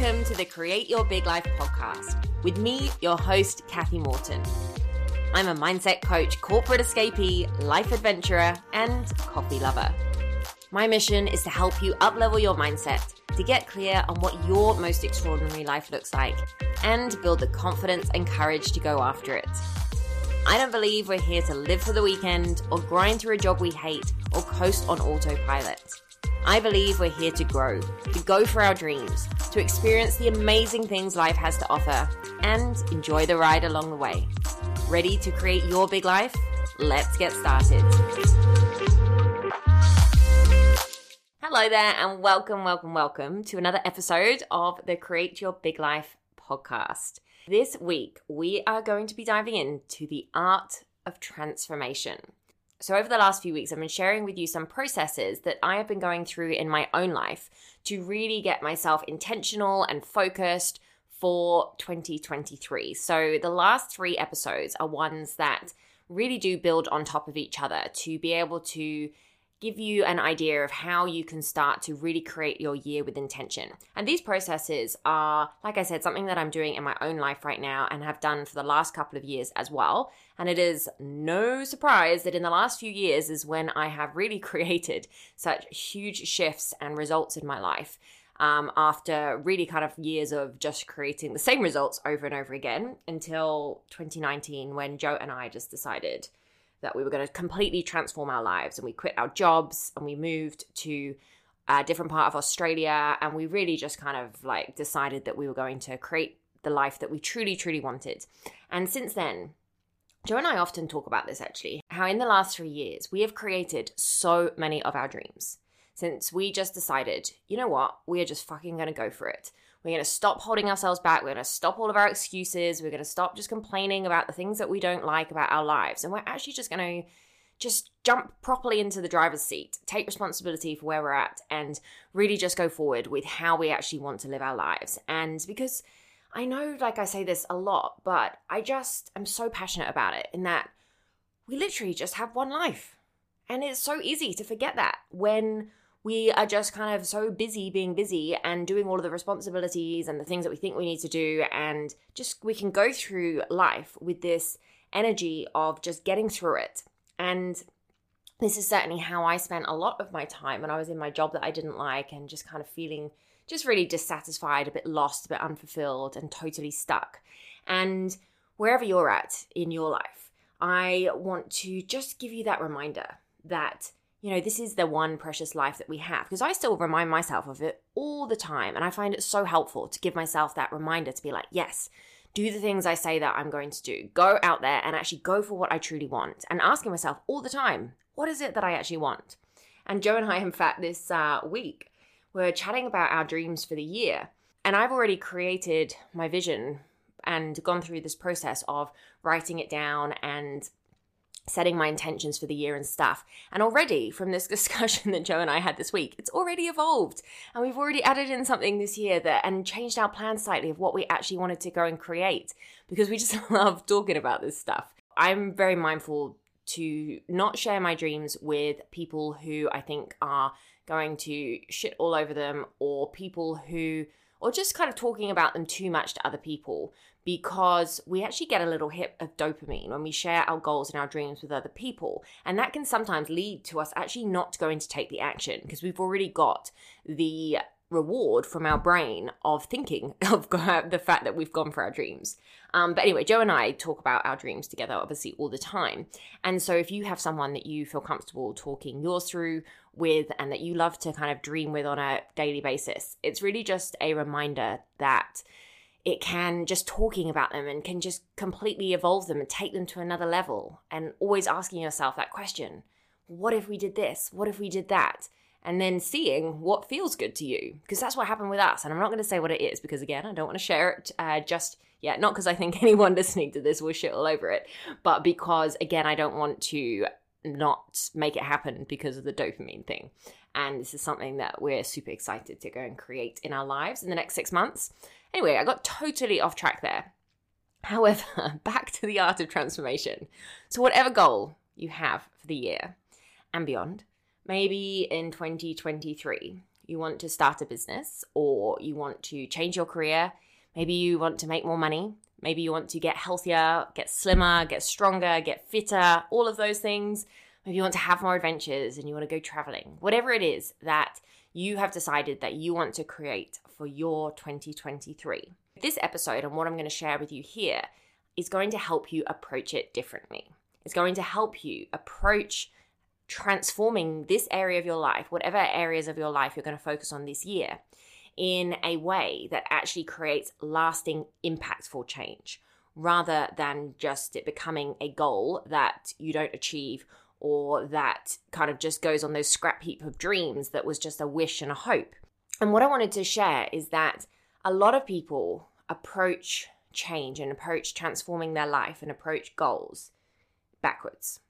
Welcome to the Create Your Big Life podcast with me, your host, Cathy Morton. I'm a mindset coach, corporate escapee, life adventurer, and coffee lover. My mission is to help you uplevel your mindset to get clear on what your most extraordinary life looks like and build the confidence and courage to go after it. I don't believe we're here to live for the weekend or grind through a job we hate or coast on autopilot. I believe we're here to grow, to go for our dreams, to experience the amazing things life has to offer, and enjoy the ride along the way. Ready to create your big life? Let's get started. Hello there, and welcome, welcome, welcome to another episode of the Create Your Big Life podcast. This week, we are going to be diving into the art of transformation. So, over the last few weeks, I've been sharing with you some processes that I have been going through in my own life to really get myself intentional and focused for 2023. So, the last three episodes are ones that really do build on top of each other to be able to give you an idea of how you can start to really create your year with intention. And these processes are, like I said, something that I'm doing in my own life right now and have done for the last couple of years as well. And it is no surprise that in the last few years is when I have really created such huge shifts and results in my life. Um, after really kind of years of just creating the same results over and over again until 2019 when Joe and I just decided that we were going to completely transform our lives and we quit our jobs and we moved to a different part of Australia and we really just kind of like decided that we were going to create the life that we truly truly wanted. And since then, Joe and I often talk about this actually, how in the last 3 years we have created so many of our dreams. Since we just decided, you know what, we are just fucking going to go for it. We're going to stop holding ourselves back. We're going to stop all of our excuses. We're going to stop just complaining about the things that we don't like about our lives. And we're actually just going to just jump properly into the driver's seat, take responsibility for where we're at, and really just go forward with how we actually want to live our lives. And because I know, like I say this a lot, but I just am so passionate about it in that we literally just have one life. And it's so easy to forget that when we are just kind of so busy being busy and doing all of the responsibilities and the things that we think we need to do. And just we can go through life with this energy of just getting through it. And this is certainly how I spent a lot of my time when I was in my job that I didn't like and just kind of feeling just really dissatisfied, a bit lost, a bit unfulfilled, and totally stuck. And wherever you're at in your life, I want to just give you that reminder that you know, this is the one precious life that we have. Because I still remind myself of it all the time. And I find it so helpful to give myself that reminder to be like, yes, do the things I say that I'm going to do. Go out there and actually go for what I truly want. And asking myself all the time, what is it that I actually want? And Joe and I, in fact, this uh, week, we're chatting about our dreams for the year. And I've already created my vision and gone through this process of writing it down and setting my intentions for the year and stuff. And already from this discussion that Joe and I had this week, it's already evolved. And we've already added in something this year that and changed our plan slightly of what we actually wanted to go and create because we just love talking about this stuff. I'm very mindful to not share my dreams with people who I think are going to shit all over them or people who or just kind of talking about them too much to other people because we actually get a little hit of dopamine when we share our goals and our dreams with other people. And that can sometimes lead to us actually not going to take the action because we've already got the reward from our brain of thinking of the fact that we've gone for our dreams. Um, but anyway, Joe and I talk about our dreams together, obviously, all the time. And so if you have someone that you feel comfortable talking yours through with and that you love to kind of dream with on a daily basis, it's really just a reminder that it can just talking about them and can just completely evolve them and take them to another level and always asking yourself that question what if we did this? What if we did that? And then seeing what feels good to you because that's what happened with us. And i'm not going to say what it is because again i don't want to share it uh, just yet not because i think anyone listening to this will shit all over it but because again i don't want to not make it happen because of the dopamine thing. And this is something that we're super excited to go and create in our lives in the next six months Anyway, I got totally off track there. However, back to the art of transformation. So, whatever goal you have for the year and beyond, maybe in 2023, you want to start a business or you want to change your career, maybe you want to make more money, maybe you want to get healthier, get slimmer, get stronger, get fitter, all of those things. Maybe you want to have more adventures and you want to go traveling. Whatever it is that you have decided that you want to create for your 2023. This episode and what I'm going to share with you here is going to help you approach it differently. It's going to help you approach transforming this area of your life, whatever areas of your life you're going to focus on this year, in a way that actually creates lasting, impactful change rather than just it becoming a goal that you don't achieve or that kind of just goes on those scrap heap of dreams that was just a wish and a hope. And what I wanted to share is that a lot of people approach change and approach transforming their life and approach goals backwards.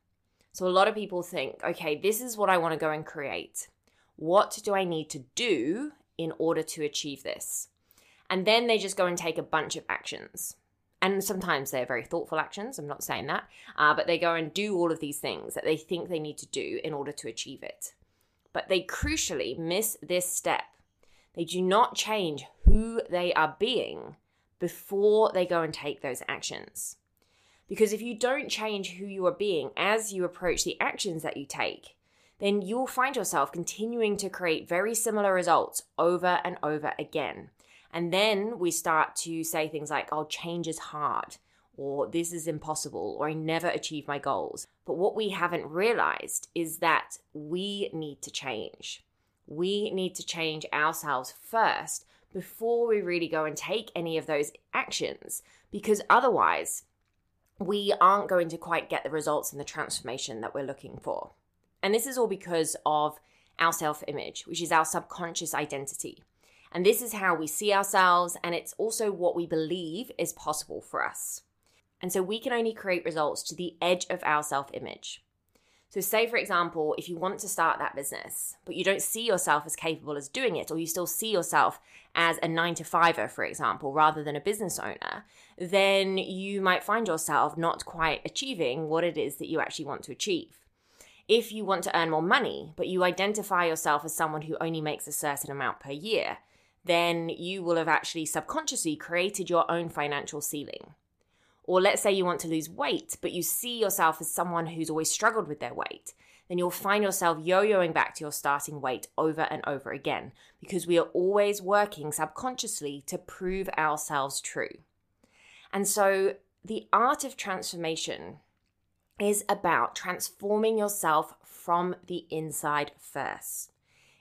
So a lot of people think, okay, this is what I want to go and create. What do I need to do in order to achieve this? And then they just go and take a bunch of actions. And sometimes they're very thoughtful actions, I'm not saying that, uh, but they go and do all of these things that they think they need to do in order to achieve it. But they crucially miss this step. They do not change who they are being before they go and take those actions. Because if you don't change who you are being as you approach the actions that you take, then you'll find yourself continuing to create very similar results over and over again. And then we start to say things like, oh, change is hard, or this is impossible, or I never achieve my goals. But what we haven't realized is that we need to change. We need to change ourselves first before we really go and take any of those actions, because otherwise, we aren't going to quite get the results and the transformation that we're looking for. And this is all because of our self image, which is our subconscious identity. And this is how we see ourselves, and it's also what we believe is possible for us. And so we can only create results to the edge of our self image. So, say for example, if you want to start that business, but you don't see yourself as capable as doing it, or you still see yourself as a nine to fiver, for example, rather than a business owner, then you might find yourself not quite achieving what it is that you actually want to achieve. If you want to earn more money, but you identify yourself as someone who only makes a certain amount per year, then you will have actually subconsciously created your own financial ceiling. Or let's say you want to lose weight, but you see yourself as someone who's always struggled with their weight, then you'll find yourself yo yoing back to your starting weight over and over again because we are always working subconsciously to prove ourselves true. And so the art of transformation is about transforming yourself from the inside first.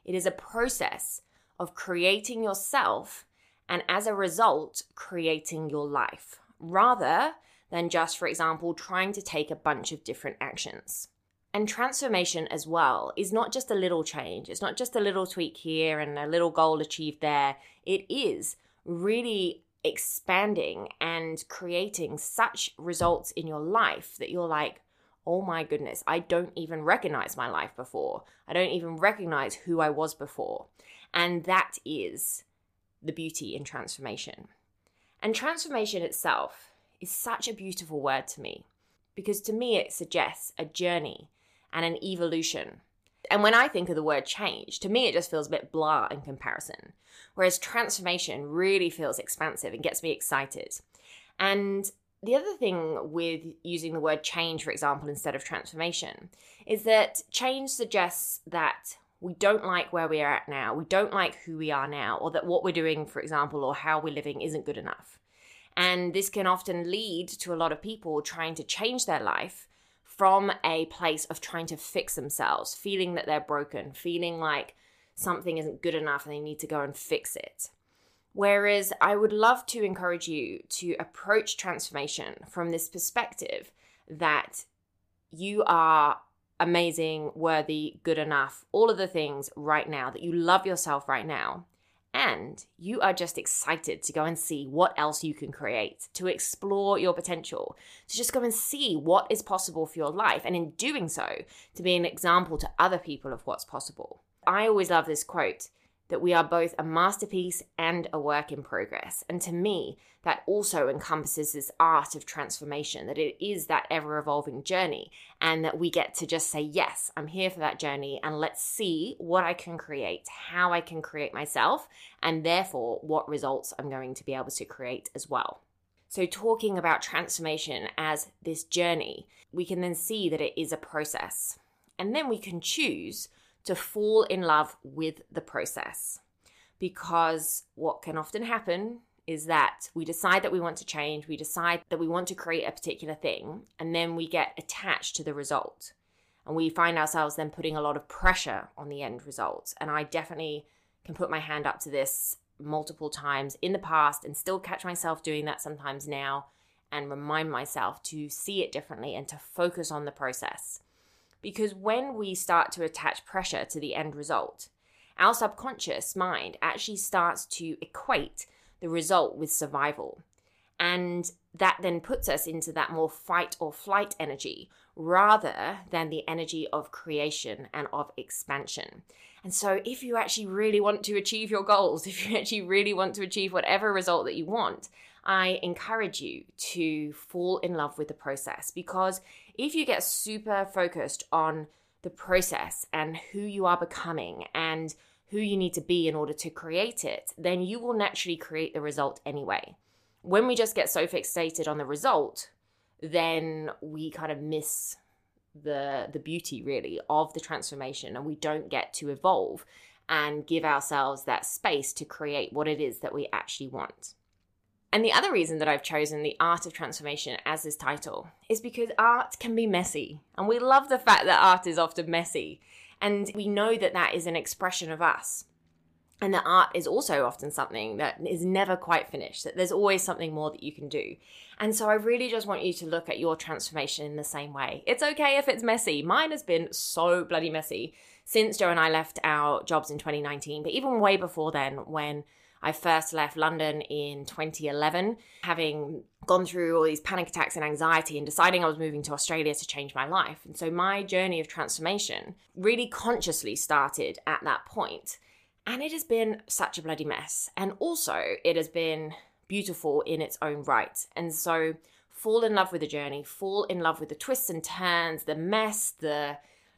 It is a process of creating yourself and as a result, creating your life rather than just, for example, trying to take a bunch of different actions. And transformation as well is not just a little change, it's not just a little tweak here and a little goal achieved there. It is really expanding and creating such results in your life that you're like, oh my goodness, I don't even recognize my life before. I don't even recognize who I was before. And that is the beauty in transformation. And transformation itself is such a beautiful word to me because to me it suggests a journey and an evolution. And when I think of the word change, to me it just feels a bit blah in comparison. Whereas transformation really feels expansive and gets me excited. And the other thing with using the word change, for example, instead of transformation, is that change suggests that we don't like where we are at now, we don't like who we are now, or that what we're doing, for example, or how we're living isn't good enough. And this can often lead to a lot of people trying to change their life from a place of trying to fix themselves, feeling that they're broken, feeling like something isn't good enough and they need to go and fix it. Whereas I would love to encourage you to approach transformation from this perspective that you are amazing, worthy, good enough, all of the things right now, that you love yourself right now. And you are just excited to go and see what else you can create, to explore your potential, to just go and see what is possible for your life. And in doing so, to be an example to other people of what's possible. I always love this quote that we are both a masterpiece and a work in progress. And to me, that also encompasses this art of transformation, that it is that ever evolving journey, and that we get to just say, Yes, I'm here for that journey, and let's see what I can create, how I can create myself, and therefore what results I'm going to be able to create as well. So, talking about transformation as this journey, we can then see that it is a process. And then we can choose to fall in love with the process. Because what can often happen is that we decide that we want to change, we decide that we want to create a particular thing, and then we get attached to the result. And we find ourselves then putting a lot of pressure on the end result. And I definitely can put my hand up to this multiple times in the past and still catch myself doing that sometimes now and remind myself to see it differently and to focus on the process. Because when we start to attach pressure to the end result, our subconscious mind actually starts to equate the result with survival. And that then puts us into that more fight or flight energy rather than the energy of creation and of expansion. And so, if you actually really want to achieve your goals, if you actually really want to achieve whatever result that you want, I encourage you to fall in love with the process because if you get super focused on the process and who you are becoming and who you need to be in order to create it, then you will naturally create the result anyway. When we just get so fixated on the result, then we kind of miss the the beauty really of the transformation and we don't get to evolve and give ourselves that space to create what it is that we actually want. And the other reason that I've chosen the art of transformation as this title is because art can be messy. And we love the fact that art is often messy. And we know that that is an expression of us. And that art is also often something that is never quite finished, that there's always something more that you can do. And so I really just want you to look at your transformation in the same way. It's okay if it's messy. Mine has been so bloody messy since Joe and I left our jobs in 2019, but even way before then, when I first left London in 2011, having gone through all these panic attacks and anxiety and deciding I was moving to Australia to change my life. And so my journey of transformation really consciously started at that point. And it has been such a bloody mess. And also, it has been beautiful in its own right. And so, fall in love with the journey, fall in love with the twists and turns, the mess, the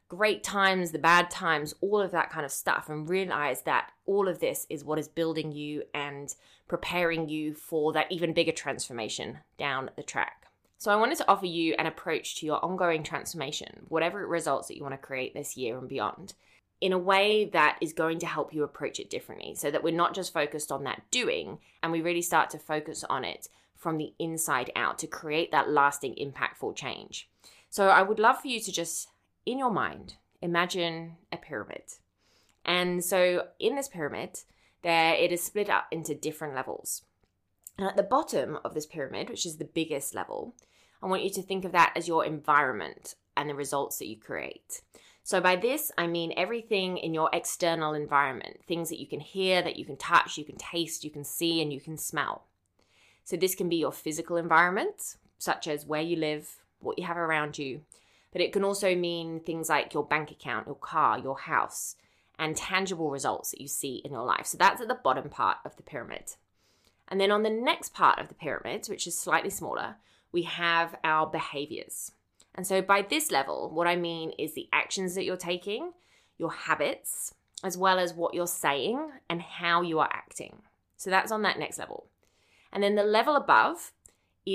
great times, the bad times, all of that kind of stuff, and realize that all of this is what is building you and preparing you for that even bigger transformation down the track. So, I wanted to offer you an approach to your ongoing transformation, whatever results that you want to create this year and beyond, in a way that is going to help you approach it differently so that we're not just focused on that doing and we really start to focus on it from the inside out to create that lasting, impactful change. So, I would love for you to just in your mind, imagine a pyramid. And so in this pyramid, there it is split up into different levels. And at the bottom of this pyramid, which is the biggest level, I want you to think of that as your environment and the results that you create. So, by this, I mean everything in your external environment things that you can hear, that you can touch, you can taste, you can see, and you can smell. So, this can be your physical environment, such as where you live, what you have around you, but it can also mean things like your bank account, your car, your house, and tangible results that you see in your life. So that's at the bottom part of the pyramid. And then on the next part of the pyramid, which is slightly smaller, we have our behaviors. And so by this level, what I mean is the actions that you're taking, your habits, as well as what you're saying and how you are acting. So that's on that next level. And then the level above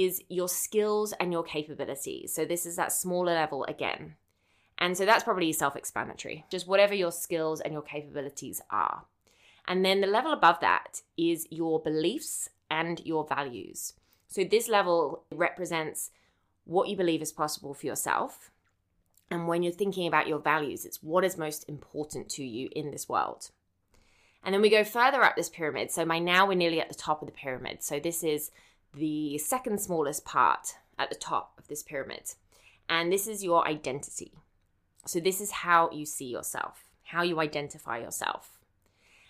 is your skills and your capabilities. So this is that smaller level again. And so that's probably self explanatory, just whatever your skills and your capabilities are. And then the level above that is your beliefs and your values. So this level represents what you believe is possible for yourself. And when you're thinking about your values, it's what is most important to you in this world. And then we go further up this pyramid. So by now we're nearly at the top of the pyramid. So this is the second smallest part at the top of this pyramid. And this is your identity. So, this is how you see yourself, how you identify yourself.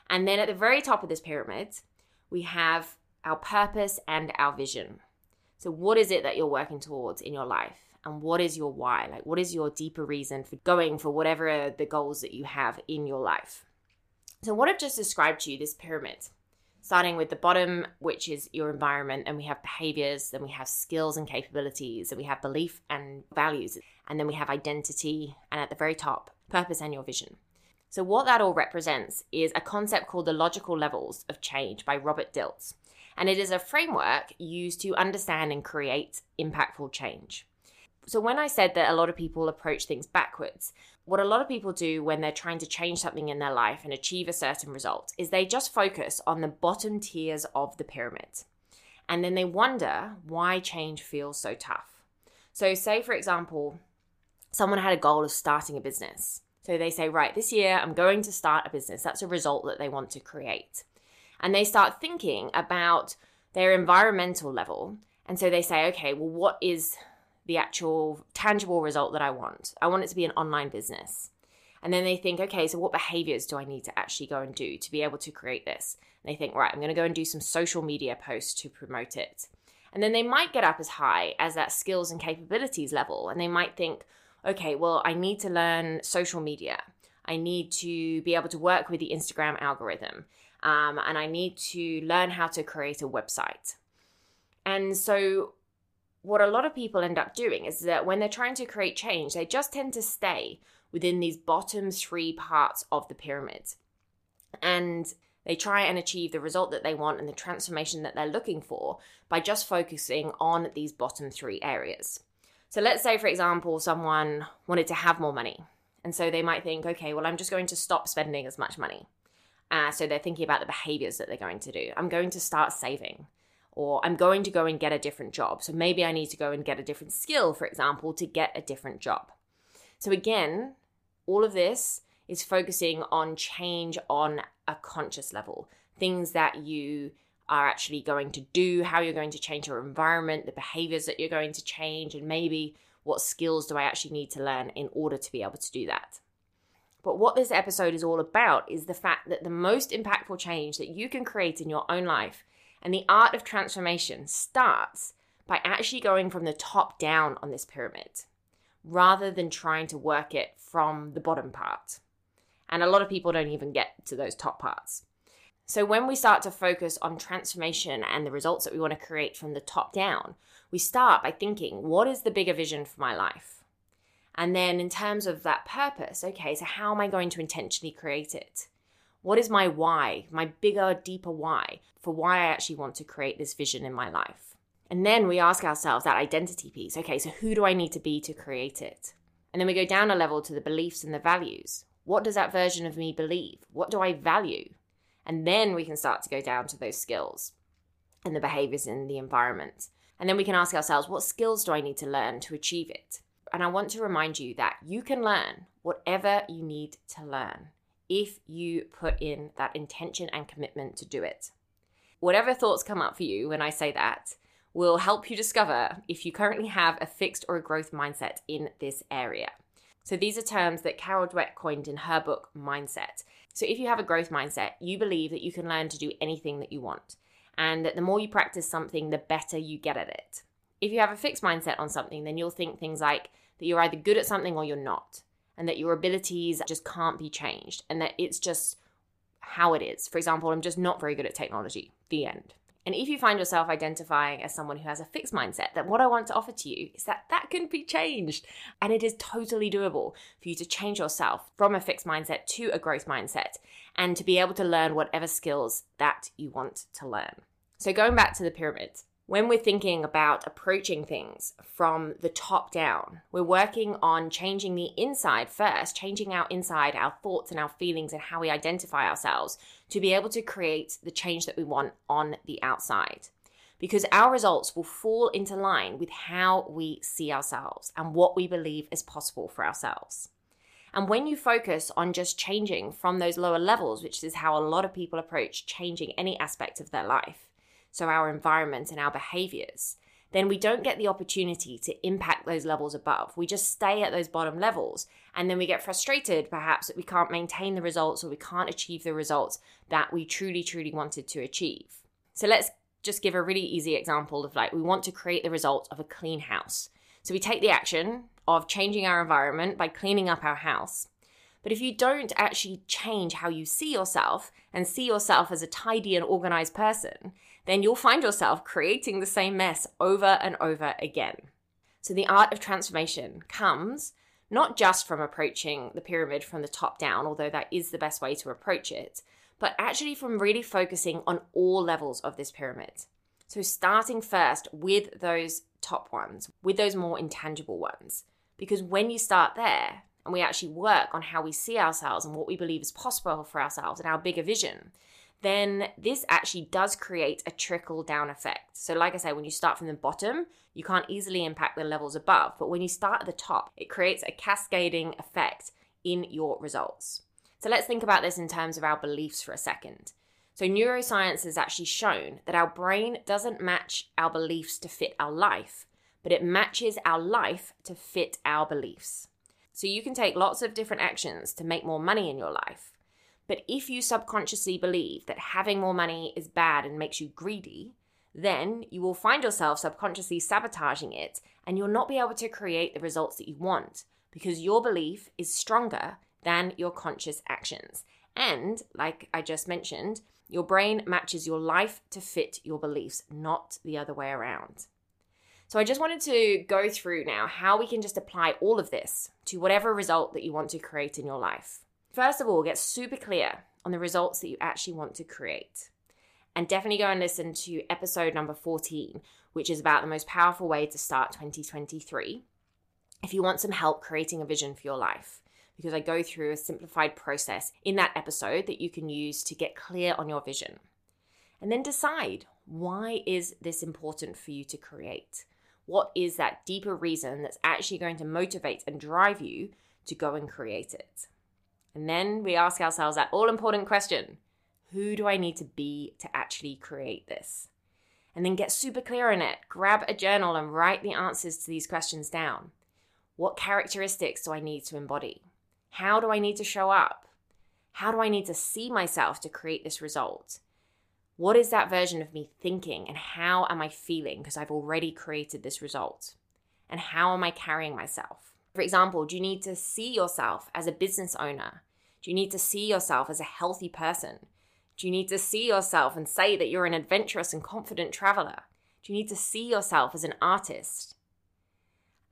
And then at the very top of this pyramid, we have our purpose and our vision. So, what is it that you're working towards in your life? And what is your why? Like, what is your deeper reason for going for whatever the goals that you have in your life? So, what I've just described to you, this pyramid, starting with the bottom, which is your environment, and we have behaviors, then we have skills and capabilities, and we have belief and values, and then we have identity, and at the very top, purpose and your vision. So, what that all represents is a concept called the logical levels of change by Robert Dilts. And it is a framework used to understand and create impactful change. So, when I said that a lot of people approach things backwards, what a lot of people do when they're trying to change something in their life and achieve a certain result is they just focus on the bottom tiers of the pyramid. And then they wonder why change feels so tough. So, say for example, someone had a goal of starting a business. So they say, right, this year I'm going to start a business. That's a result that they want to create. And they start thinking about their environmental level. And so they say, okay, well, what is the actual tangible result that I want? I want it to be an online business. And then they think, okay, so what behaviors do I need to actually go and do to be able to create this? And they think, right, I'm going to go and do some social media posts to promote it. And then they might get up as high as that skills and capabilities level. And they might think, okay, well, I need to learn social media. I need to be able to work with the Instagram algorithm. Um, and I need to learn how to create a website. And so, what a lot of people end up doing is that when they're trying to create change, they just tend to stay within these bottom three parts of the pyramid. And they try and achieve the result that they want and the transformation that they're looking for by just focusing on these bottom three areas. So let's say, for example, someone wanted to have more money. And so they might think, okay, well, I'm just going to stop spending as much money. Uh, so they're thinking about the behaviors that they're going to do. I'm going to start saving, or I'm going to go and get a different job. So maybe I need to go and get a different skill, for example, to get a different job. So again, all of this is focusing on change on a conscious level, things that you are actually going to do, how you're going to change your environment, the behaviors that you're going to change, and maybe what skills do I actually need to learn in order to be able to do that. But what this episode is all about is the fact that the most impactful change that you can create in your own life and the art of transformation starts by actually going from the top down on this pyramid rather than trying to work it from the bottom part. And a lot of people don't even get to those top parts. So, when we start to focus on transformation and the results that we want to create from the top down, we start by thinking, what is the bigger vision for my life? And then, in terms of that purpose, okay, so how am I going to intentionally create it? What is my why, my bigger, deeper why for why I actually want to create this vision in my life? And then we ask ourselves that identity piece okay, so who do I need to be to create it? And then we go down a level to the beliefs and the values. What does that version of me believe? What do I value? And then we can start to go down to those skills and the behaviors in the environment. And then we can ask ourselves, what skills do I need to learn to achieve it? And I want to remind you that you can learn whatever you need to learn if you put in that intention and commitment to do it. Whatever thoughts come up for you when I say that will help you discover if you currently have a fixed or a growth mindset in this area. So these are terms that Carol Dweck coined in her book Mindset. So if you have a growth mindset, you believe that you can learn to do anything that you want, and that the more you practice something, the better you get at it. If you have a fixed mindset on something, then you'll think things like that you're either good at something or you're not, and that your abilities just can't be changed, and that it's just how it is. For example, I'm just not very good at technology. The end. And if you find yourself identifying as someone who has a fixed mindset, then what I want to offer to you is that that can be changed. And it is totally doable for you to change yourself from a fixed mindset to a growth mindset and to be able to learn whatever skills that you want to learn. So, going back to the pyramid, when we're thinking about approaching things from the top down, we're working on changing the inside first, changing our inside, our thoughts and our feelings, and how we identify ourselves to be able to create the change that we want on the outside. Because our results will fall into line with how we see ourselves and what we believe is possible for ourselves. And when you focus on just changing from those lower levels, which is how a lot of people approach changing any aspect of their life, so our environment and our behaviors, then we don't get the opportunity to impact those levels above. We just stay at those bottom levels. And then we get frustrated, perhaps, that we can't maintain the results or we can't achieve the results that we truly, truly wanted to achieve. So let's just give a really easy example of like, we want to create the result of a clean house. So we take the action of changing our environment by cleaning up our house. But if you don't actually change how you see yourself and see yourself as a tidy and organized person, then you'll find yourself creating the same mess over and over again. So, the art of transformation comes not just from approaching the pyramid from the top down, although that is the best way to approach it, but actually from really focusing on all levels of this pyramid. So, starting first with those top ones, with those more intangible ones. Because when you start there and we actually work on how we see ourselves and what we believe is possible for ourselves and our bigger vision, then this actually does create a trickle down effect. So, like I say, when you start from the bottom, you can't easily impact the levels above. But when you start at the top, it creates a cascading effect in your results. So, let's think about this in terms of our beliefs for a second. So, neuroscience has actually shown that our brain doesn't match our beliefs to fit our life, but it matches our life to fit our beliefs. So, you can take lots of different actions to make more money in your life. But if you subconsciously believe that having more money is bad and makes you greedy, then you will find yourself subconsciously sabotaging it and you'll not be able to create the results that you want because your belief is stronger than your conscious actions. And, like I just mentioned, your brain matches your life to fit your beliefs, not the other way around. So, I just wanted to go through now how we can just apply all of this to whatever result that you want to create in your life. First of all, get super clear on the results that you actually want to create. And definitely go and listen to episode number 14, which is about the most powerful way to start 2023. If you want some help creating a vision for your life, because I go through a simplified process in that episode that you can use to get clear on your vision. And then decide why is this important for you to create? What is that deeper reason that's actually going to motivate and drive you to go and create it? And then we ask ourselves that all important question who do I need to be to actually create this? And then get super clear on it. Grab a journal and write the answers to these questions down. What characteristics do I need to embody? How do I need to show up? How do I need to see myself to create this result? What is that version of me thinking and how am I feeling because I've already created this result? And how am I carrying myself? For example, do you need to see yourself as a business owner? Do you need to see yourself as a healthy person? Do you need to see yourself and say that you're an adventurous and confident traveler? Do you need to see yourself as an artist?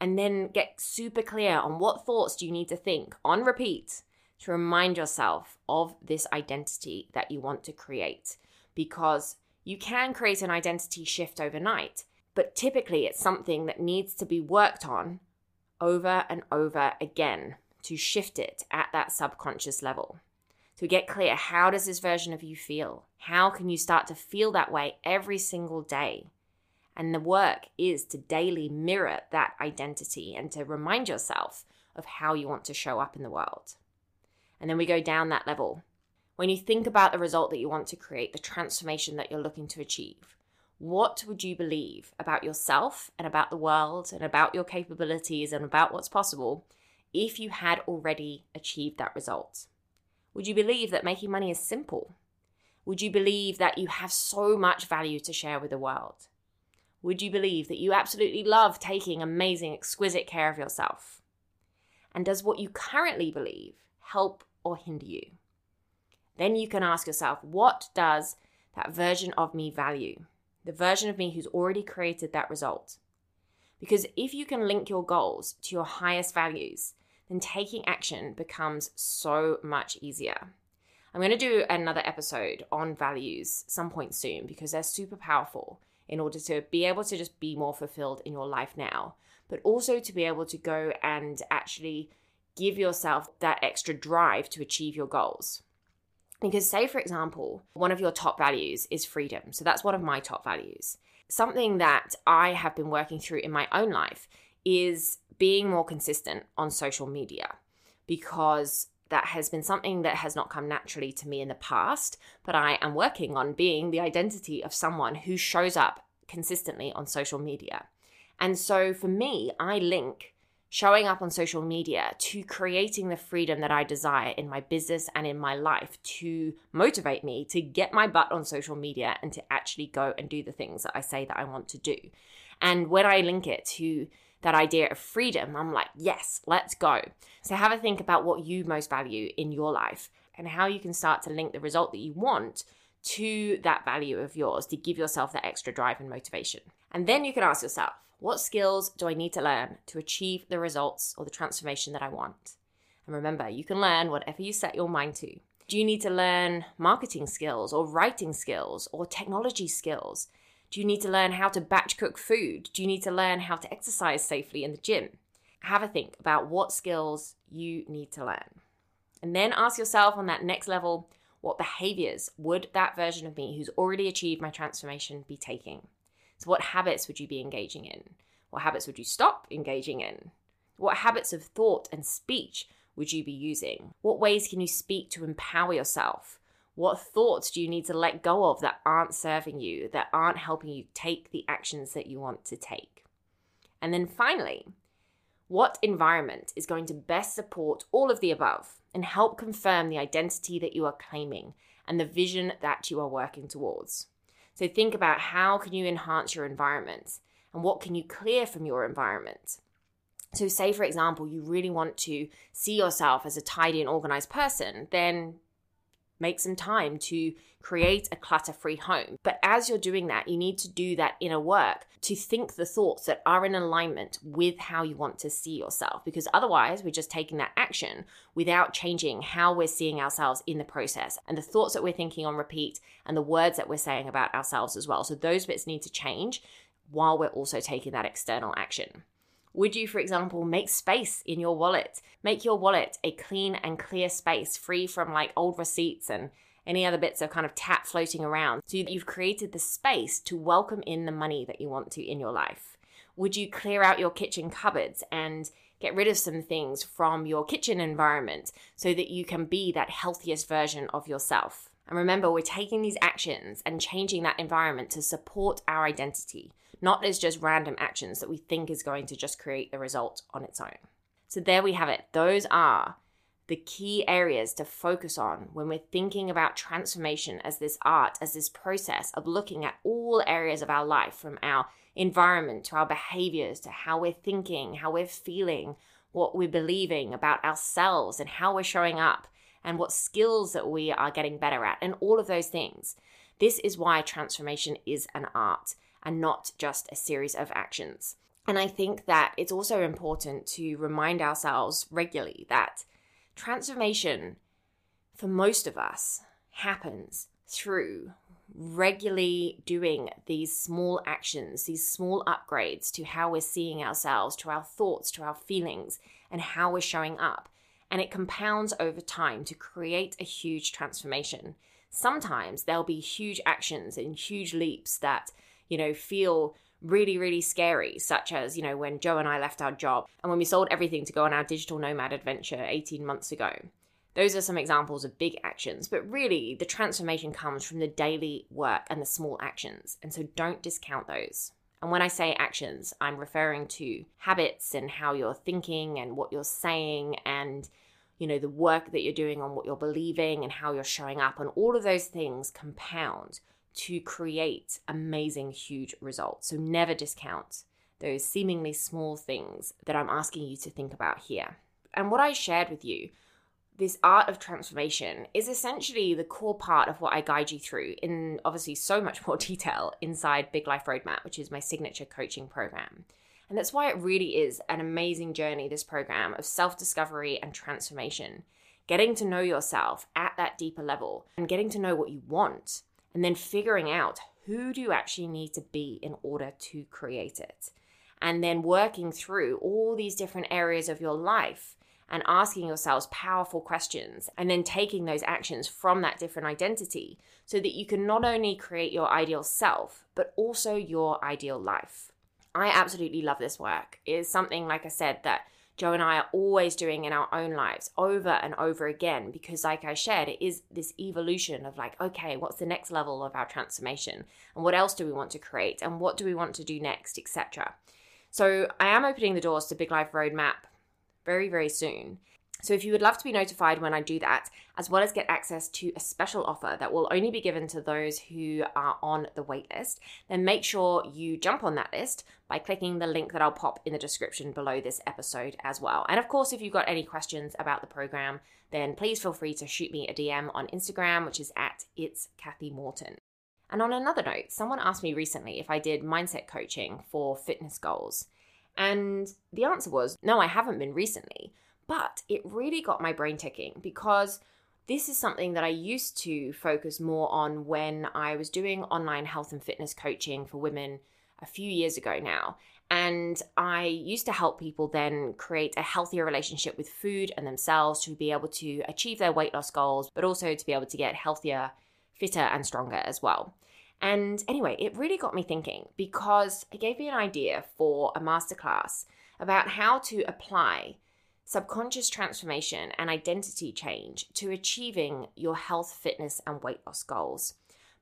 And then get super clear on what thoughts do you need to think on repeat to remind yourself of this identity that you want to create. Because you can create an identity shift overnight, but typically it's something that needs to be worked on over and over again to shift it at that subconscious level. To get clear, how does this version of you feel? How can you start to feel that way every single day? And the work is to daily mirror that identity and to remind yourself of how you want to show up in the world. And then we go down that level. When you think about the result that you want to create, the transformation that you're looking to achieve, what would you believe about yourself and about the world and about your capabilities and about what's possible if you had already achieved that result? Would you believe that making money is simple? Would you believe that you have so much value to share with the world? Would you believe that you absolutely love taking amazing, exquisite care of yourself? And does what you currently believe help or hinder you? Then you can ask yourself, what does that version of me value? The version of me who's already created that result. Because if you can link your goals to your highest values, then taking action becomes so much easier. I'm going to do another episode on values some point soon because they're super powerful in order to be able to just be more fulfilled in your life now, but also to be able to go and actually give yourself that extra drive to achieve your goals. Because, say, for example, one of your top values is freedom. So that's one of my top values. Something that I have been working through in my own life is being more consistent on social media because that has been something that has not come naturally to me in the past, but I am working on being the identity of someone who shows up consistently on social media. And so for me, I link showing up on social media to creating the freedom that I desire in my business and in my life to motivate me to get my butt on social media and to actually go and do the things that I say that I want to do. And when I link it to that idea of freedom, I'm like, yes, let's go. So have a think about what you most value in your life and how you can start to link the result that you want to that value of yours to give yourself that extra drive and motivation. And then you can ask yourself, what skills do I need to learn to achieve the results or the transformation that I want? And remember, you can learn whatever you set your mind to. Do you need to learn marketing skills or writing skills or technology skills? Do you need to learn how to batch cook food? Do you need to learn how to exercise safely in the gym? Have a think about what skills you need to learn. And then ask yourself on that next level what behaviors would that version of me who's already achieved my transformation be taking? So, what habits would you be engaging in? What habits would you stop engaging in? What habits of thought and speech would you be using? What ways can you speak to empower yourself? What thoughts do you need to let go of that aren't serving you, that aren't helping you take the actions that you want to take? And then finally, what environment is going to best support all of the above and help confirm the identity that you are claiming and the vision that you are working towards? So think about how can you enhance your environment and what can you clear from your environment? So, say for example, you really want to see yourself as a tidy and organized person, then make some time to create a clutter free home. But as you're doing that, you need to do that inner work to think the thoughts that are in alignment with how you want to see yourself. Because otherwise, we're just taking that action without changing how we're seeing ourselves in the process and the thoughts that we're thinking on repeat and the words that we're saying about ourselves as well. So those bits need to change while we're also taking that external action. Would you, for example, make space in your wallet? Make your wallet a clean and clear space, free from like old receipts and any other bits of kind of tap floating around. So you've created the space to welcome in the money that you want to in your life. Would you clear out your kitchen cupboards and get rid of some things from your kitchen environment so that you can be that healthiest version of yourself? And remember, we're taking these actions and changing that environment to support our identity not as just random actions that we think is going to just create the result on its own. So there we have it. Those are the key areas to focus on when we're thinking about transformation as this art, as this process of looking at all areas of our life from our environment to our behaviors to how we're thinking, how we're feeling, what we're believing about ourselves and how we're showing up and what skills that we are getting better at and all of those things. This is why transformation is an art and not just a series of actions. And I think that it's also important to remind ourselves regularly that transformation for most of us happens through regularly doing these small actions, these small upgrades to how we're seeing ourselves, to our thoughts, to our feelings, and how we're showing up. And it compounds over time to create a huge transformation. Sometimes there'll be huge actions and huge leaps that you know, feel really, really scary, such as, you know, when Joe and I left our job and when we sold everything to go on our digital nomad adventure 18 months ago. Those are some examples of big actions, but really the transformation comes from the daily work and the small actions. And so don't discount those. And when I say actions, I'm referring to habits and how you're thinking and what you're saying and you know the work that you're doing on what you're believing and how you're showing up and all of those things compound to create amazing, huge results. So never discount those seemingly small things that I'm asking you to think about here. And what I shared with you, this art of transformation, is essentially the core part of what I guide you through in obviously so much more detail inside Big Life Roadmap, which is my signature coaching program. And that's why it really is an amazing journey, this program of self discovery and transformation. Getting to know yourself at that deeper level and getting to know what you want and then figuring out who do you actually need to be in order to create it. And then working through all these different areas of your life and asking yourselves powerful questions and then taking those actions from that different identity so that you can not only create your ideal self, but also your ideal life. I absolutely love this work. It is something, like I said, that Joe and I are always doing in our own lives over and over again because, like I shared, it is this evolution of like, okay, what's the next level of our transformation? And what else do we want to create? And what do we want to do next, etc. So, I am opening the doors to Big Life Roadmap very, very soon. So if you would love to be notified when I do that, as well as get access to a special offer that will only be given to those who are on the waitlist, then make sure you jump on that list by clicking the link that I'll pop in the description below this episode as well. And of course, if you've got any questions about the program, then please feel free to shoot me a DM on Instagram, which is at it's Cathy Morton. And on another note, someone asked me recently if I did mindset coaching for fitness goals. And the answer was no, I haven't been recently. But it really got my brain ticking because this is something that I used to focus more on when I was doing online health and fitness coaching for women a few years ago now. And I used to help people then create a healthier relationship with food and themselves to be able to achieve their weight loss goals, but also to be able to get healthier, fitter, and stronger as well. And anyway, it really got me thinking because it gave me an idea for a masterclass about how to apply subconscious transformation and identity change to achieving your health, fitness, and weight loss goals.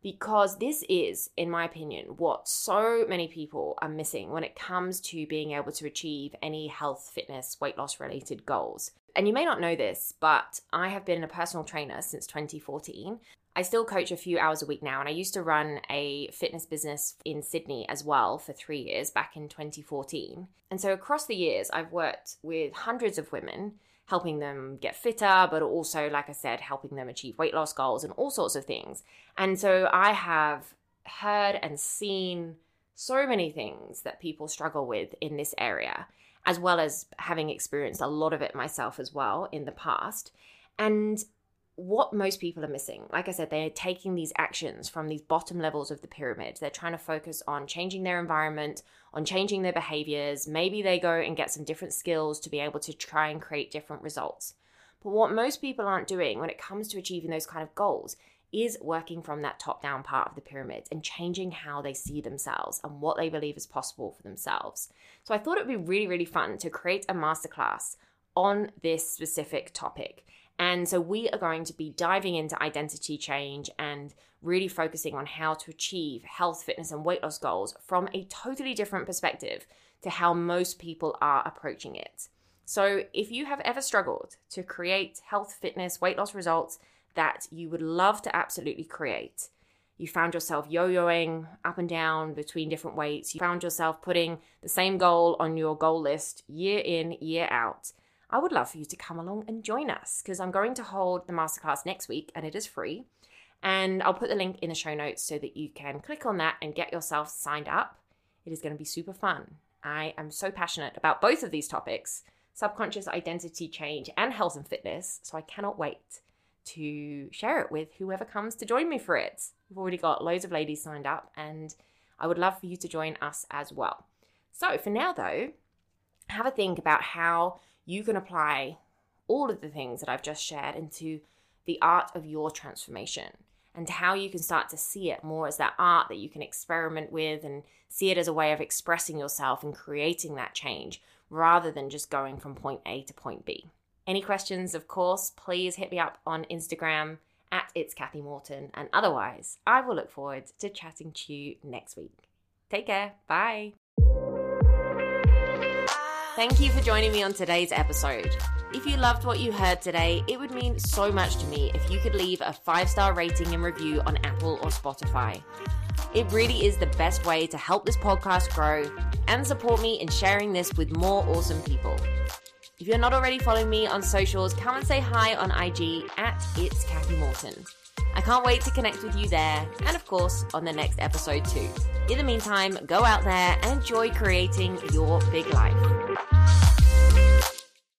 Because this is, in my opinion, what so many people are missing when it comes to being able to achieve any health, fitness, weight loss related goals. And you may not know this, but I have been a personal trainer since 2014. I still coach a few hours a week now, and I used to run a fitness business in Sydney as well for three years back in 2014. And so across the years, I've worked with hundreds of women, helping them get fitter, but also, like I said, helping them achieve weight loss goals and all sorts of things. And so I have heard and seen so many things that people struggle with in this area, as well as having experienced a lot of it myself as well in the past. And what most people are missing. Like I said, they're taking these actions from these bottom levels of the pyramid. They're trying to focus on changing their environment, on changing their behaviors. Maybe they go and get some different skills to be able to try and create different results. But what most people aren't doing when it comes to achieving those kind of goals is working from that top down part of the pyramid and changing how they see themselves and what they believe is possible for themselves. So I thought it would be really, really fun to create a masterclass on this specific topic. And so we are going to be diving into identity change and really focusing on how to achieve health, fitness, and weight loss goals from a totally different perspective to how most people are approaching it. So, if you have ever struggled to create health, fitness, weight loss results that you would love to absolutely create, you found yourself yo yoing up and down between different weights, you found yourself putting the same goal on your goal list year in, year out, I would love for you to come along and join us because I'm going to hold the masterclass next week and it is free. And I'll put the link in the show notes so that you can click on that and get yourself signed up. It is going to be super fun. I am so passionate about both of these topics subconscious identity change and health and fitness. So I cannot wait to share it with whoever comes to join me for it. We've already got loads of ladies signed up, and I would love for you to join us as well. So for now, though, have a think about how you can apply all of the things that I've just shared into the art of your transformation and how you can start to see it more as that art that you can experiment with and see it as a way of expressing yourself and creating that change rather than just going from point A to point B. Any questions, of course, please hit me up on Instagram at It's Cathy Morton. And otherwise, I will look forward to chatting to you next week. Take care. Bye. Thank you for joining me on today's episode. If you loved what you heard today, it would mean so much to me if you could leave a five star rating and review on Apple or Spotify. It really is the best way to help this podcast grow and support me in sharing this with more awesome people. If you're not already following me on socials, come and say hi on IG at It's Cathy Morton. I can't wait to connect with you there and, of course, on the next episode too. In the meantime, go out there and enjoy creating your big life.